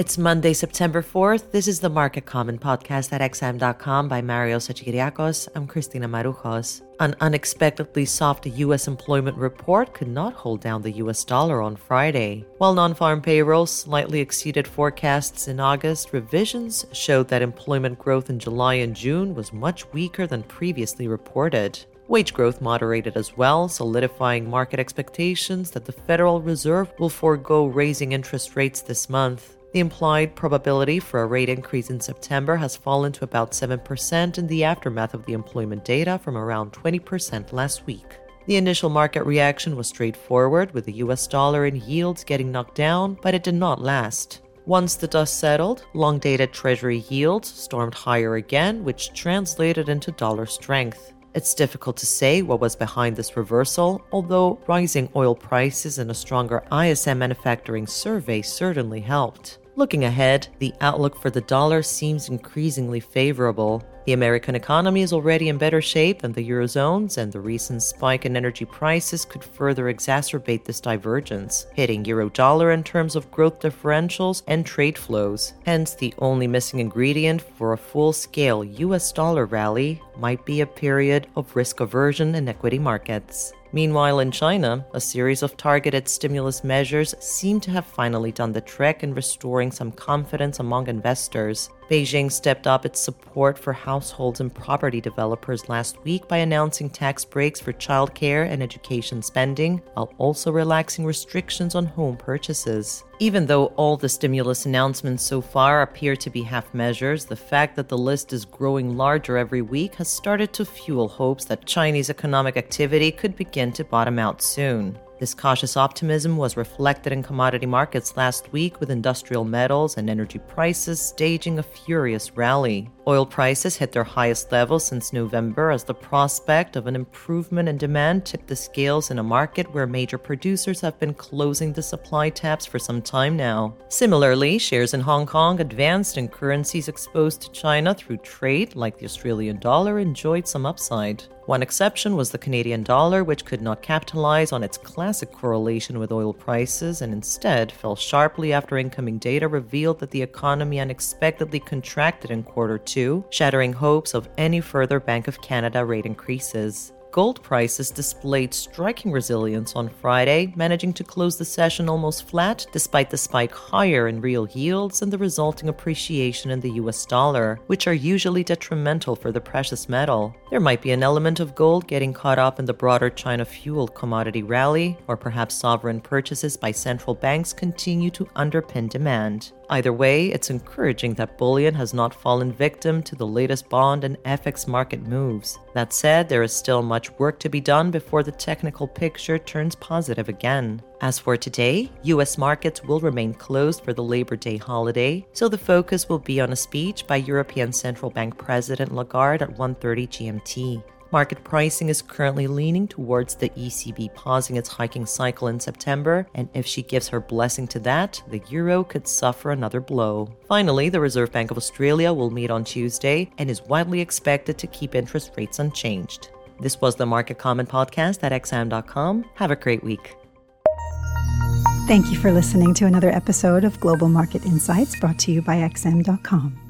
It's Monday, September 4th. This is the Market Comment podcast at XM.com by Marios Hadjikyriacos. I'm Christina Marujos. An unexpectedly soft U.S. employment report could not hold down the U.S. dollar on Friday. While non farm payrolls slightly exceeded forecasts in August, revisions showed that employment growth in July and June was much weaker than previously reported. Wage growth moderated as well, solidifying market expectations that the Federal Reserve will forego raising interest rates this month. The implied probability for a rate increase in September has fallen to about 7% in the aftermath of the employment data from around 20% last week. The initial market reaction was straightforward, with the US dollar and yields getting knocked down, but it did not last. Once the dust settled, long dated Treasury yields stormed higher again, which translated into dollar strength. It's difficult to say what was behind this reversal, although rising oil prices and a stronger ISM manufacturing survey certainly helped. Looking ahead, the outlook for the dollar seems increasingly favorable. The American economy is already in better shape than the Eurozone's, and the recent spike in energy prices could further exacerbate this divergence, hitting euro dollar in terms of growth differentials and trade flows. Hence, the only missing ingredient for a full scale US dollar rally might be a period of risk aversion in equity markets. Meanwhile, in China, a series of targeted stimulus measures seem to have finally done the trick in restoring some confidence among investors. Beijing stepped up its support for households and property developers last week by announcing tax breaks for childcare and education spending, while also relaxing restrictions on home purchases. Even though all the stimulus announcements so far appear to be half measures, the fact that the list is growing larger every week has started to fuel hopes that Chinese economic activity could begin to bottom out soon. This cautious optimism was reflected in commodity markets last week, with industrial metals and energy prices staging a furious rally. Oil prices hit their highest level since November as the prospect of an improvement in demand tipped the scales in a market where major producers have been closing the supply taps for some time now. Similarly, shares in Hong Kong advanced and currencies exposed to China through trade, like the Australian dollar, enjoyed some upside. One exception was the Canadian dollar, which could not capitalize on its classic correlation with oil prices and instead fell sharply after incoming data revealed that the economy unexpectedly contracted in quarter two, shattering hopes of any further Bank of Canada rate increases. Gold prices displayed striking resilience on Friday, managing to close the session almost flat despite the spike higher in real yields and the resulting appreciation in the US dollar, which are usually detrimental for the precious metal. There might be an element of gold getting caught up in the broader China fueled commodity rally, or perhaps sovereign purchases by central banks continue to underpin demand. Either way, it's encouraging that bullion has not fallen victim to the latest bond and FX market moves. That said, there is still much work to be done before the technical picture turns positive again. As for today, US markets will remain closed for the Labor Day holiday, so the focus will be on a speech by European Central Bank President Lagarde at 1:30 GMT. Market pricing is currently leaning towards the ECB pausing its hiking cycle in September, and if she gives her blessing to that, the euro could suffer another blow. Finally, the Reserve Bank of Australia will meet on Tuesday and is widely expected to keep interest rates unchanged. This was the Market Comment Podcast at XM.com. Have a great week. Thank you for listening to another episode of Global Market Insights brought to you by XM.com.